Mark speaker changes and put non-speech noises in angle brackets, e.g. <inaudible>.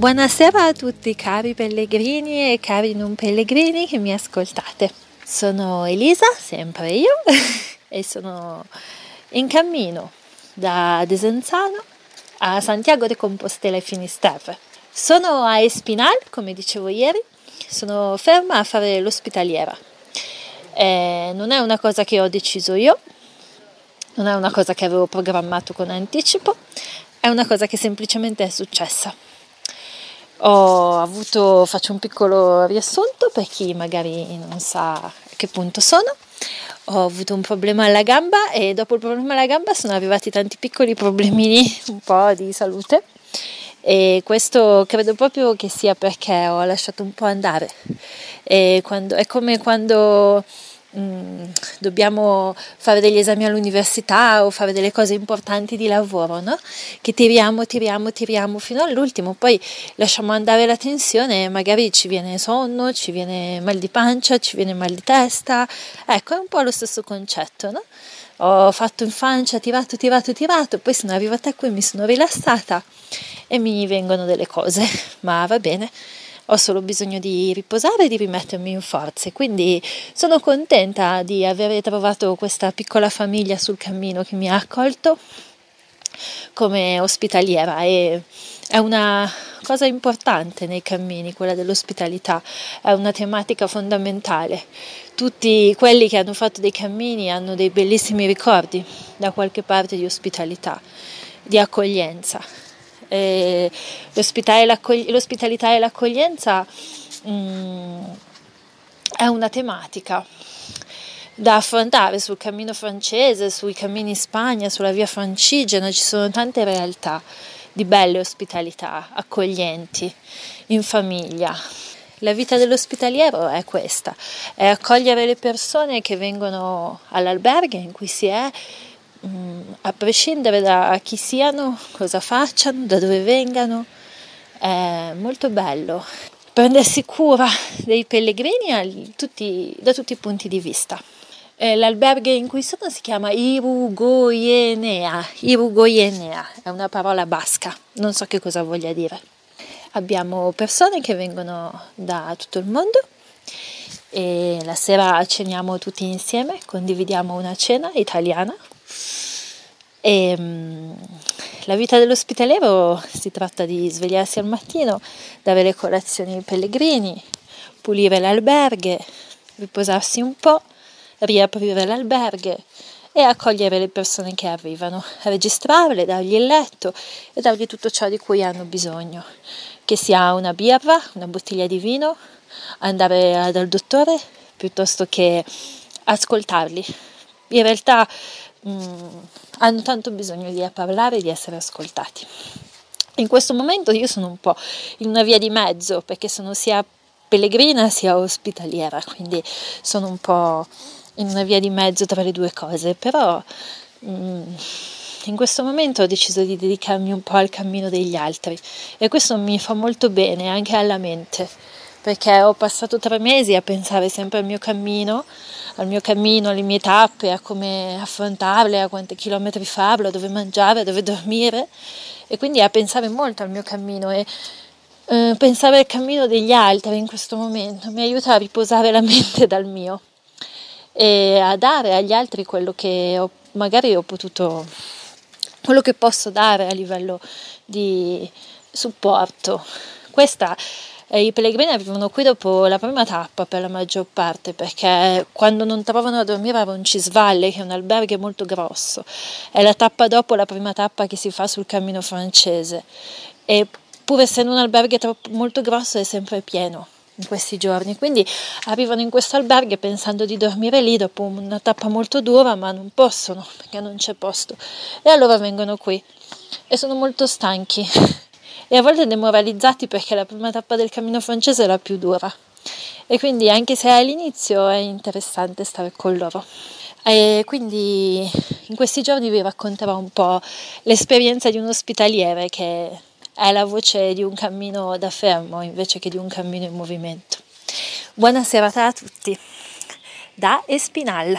Speaker 1: Buonasera a tutti cari pellegrini e cari non pellegrini che mi ascoltate. Sono Elisa, sempre io, <laughs> e sono in cammino da Desenzano a Santiago de Compostela e Finisterre. Sono a Espinal, come dicevo ieri, sono ferma a fare l'ospitaliera. Eh, non è una cosa che ho deciso io, non è una cosa che avevo programmato con anticipo, è una cosa che semplicemente è successa. Ho avuto, faccio un piccolo riassunto per chi magari non sa a che punto sono. Ho avuto un problema alla gamba e dopo il problema alla gamba sono arrivati tanti piccoli problemini un po' di salute e questo credo proprio che sia perché ho lasciato un po' andare. Quando, è come quando Mm, dobbiamo fare degli esami all'università o fare delle cose importanti di lavoro, no? Che tiriamo, tiriamo, tiriamo fino all'ultimo, poi lasciamo andare la tensione e magari ci viene sonno, ci viene mal di pancia, ci viene mal di testa. Ecco, è un po' lo stesso concetto, no? Ho fatto in fancia, tirato, tirato, tirato, poi sono arrivata qui, mi sono rilassata e mi vengono delle cose, <laughs> ma va bene ho solo bisogno di riposare e di rimettermi in forze. Quindi sono contenta di aver trovato questa piccola famiglia sul cammino che mi ha accolto come ospitaliera e è una cosa importante nei cammini, quella dell'ospitalità, è una tematica fondamentale. Tutti quelli che hanno fatto dei cammini hanno dei bellissimi ricordi da qualche parte di ospitalità, di accoglienza eh, l'ospitalità e l'accoglienza mh, mm, è una tematica da affrontare sul cammino francese, sui cammini in Spagna, sulla via francigena, ci sono tante realtà di belle ospitalità, accoglienti, in famiglia. La vita dell'ospitaliero è questa, è accogliere le persone che vengono all'albergo in cui si è a prescindere da chi siano, cosa facciano, da dove vengano, è molto bello prendersi cura dei pellegrini tutti, da tutti i punti di vista. L'albergo in cui sono si chiama Irugoyenea, Irugoyenea è una parola basca, non so che cosa voglia dire. Abbiamo persone che vengono da tutto il mondo e la sera ceniamo tutti insieme, condividiamo una cena italiana e, um, la vita dell'ospitaliero si tratta di svegliarsi al mattino, dare le colazioni ai pellegrini, pulire l'alberghe, riposarsi un po', riaprire l'alberghe e accogliere le persone che arrivano, registrarle, dargli il letto e dargli tutto ciò di cui hanno bisogno, che sia una birra, una bottiglia di vino, andare dal dottore piuttosto che ascoltarli. In realtà mm, hanno tanto bisogno di parlare e di essere ascoltati. In questo momento io sono un po' in una via di mezzo perché sono sia pellegrina sia ospitaliera, quindi sono un po' in una via di mezzo tra le due cose, però mh, mm, in questo momento ho deciso di dedicarmi un po' al cammino degli altri e questo mi fa molto bene anche alla mente perché ho passato tre mesi a pensare sempre al mio cammino, al mio cammino, alle mie tappe, a come affrontarle, a quanti chilometri farlo, a dove mangiare, a dove dormire e quindi a pensare molto al mio cammino e eh, pensare al cammino degli altri in questo momento mi aiuta a riposare la <laughs> mente dal mio e a dare agli altri quello che ho, magari ho potuto, quello che posso dare a livello di supporto. Questa e I pellegrini arrivano qui dopo la prima tappa per la maggior parte perché quando non trovano a dormire a Roncisvalle, che è un albergo molto grosso, è la tappa dopo la prima tappa che si fa sul cammino francese. E pur essendo un albergo molto grosso è sempre pieno in questi giorni, quindi arrivano in questo albergo pensando di dormire lì dopo una tappa molto dura, ma non possono perché non c'è posto. E allora vengono qui. E sono molto stanchi e a volte demoralizzati perché la prima tappa del cammino francese è la più dura. E quindi anche se è all'inizio è interessante stare con loro. E quindi in questi giorni vi racconterò un po' l'esperienza di un ospitaliere che è la voce di un cammino da fermo invece che di un cammino in movimento. Buona serata a tutti da Espinal.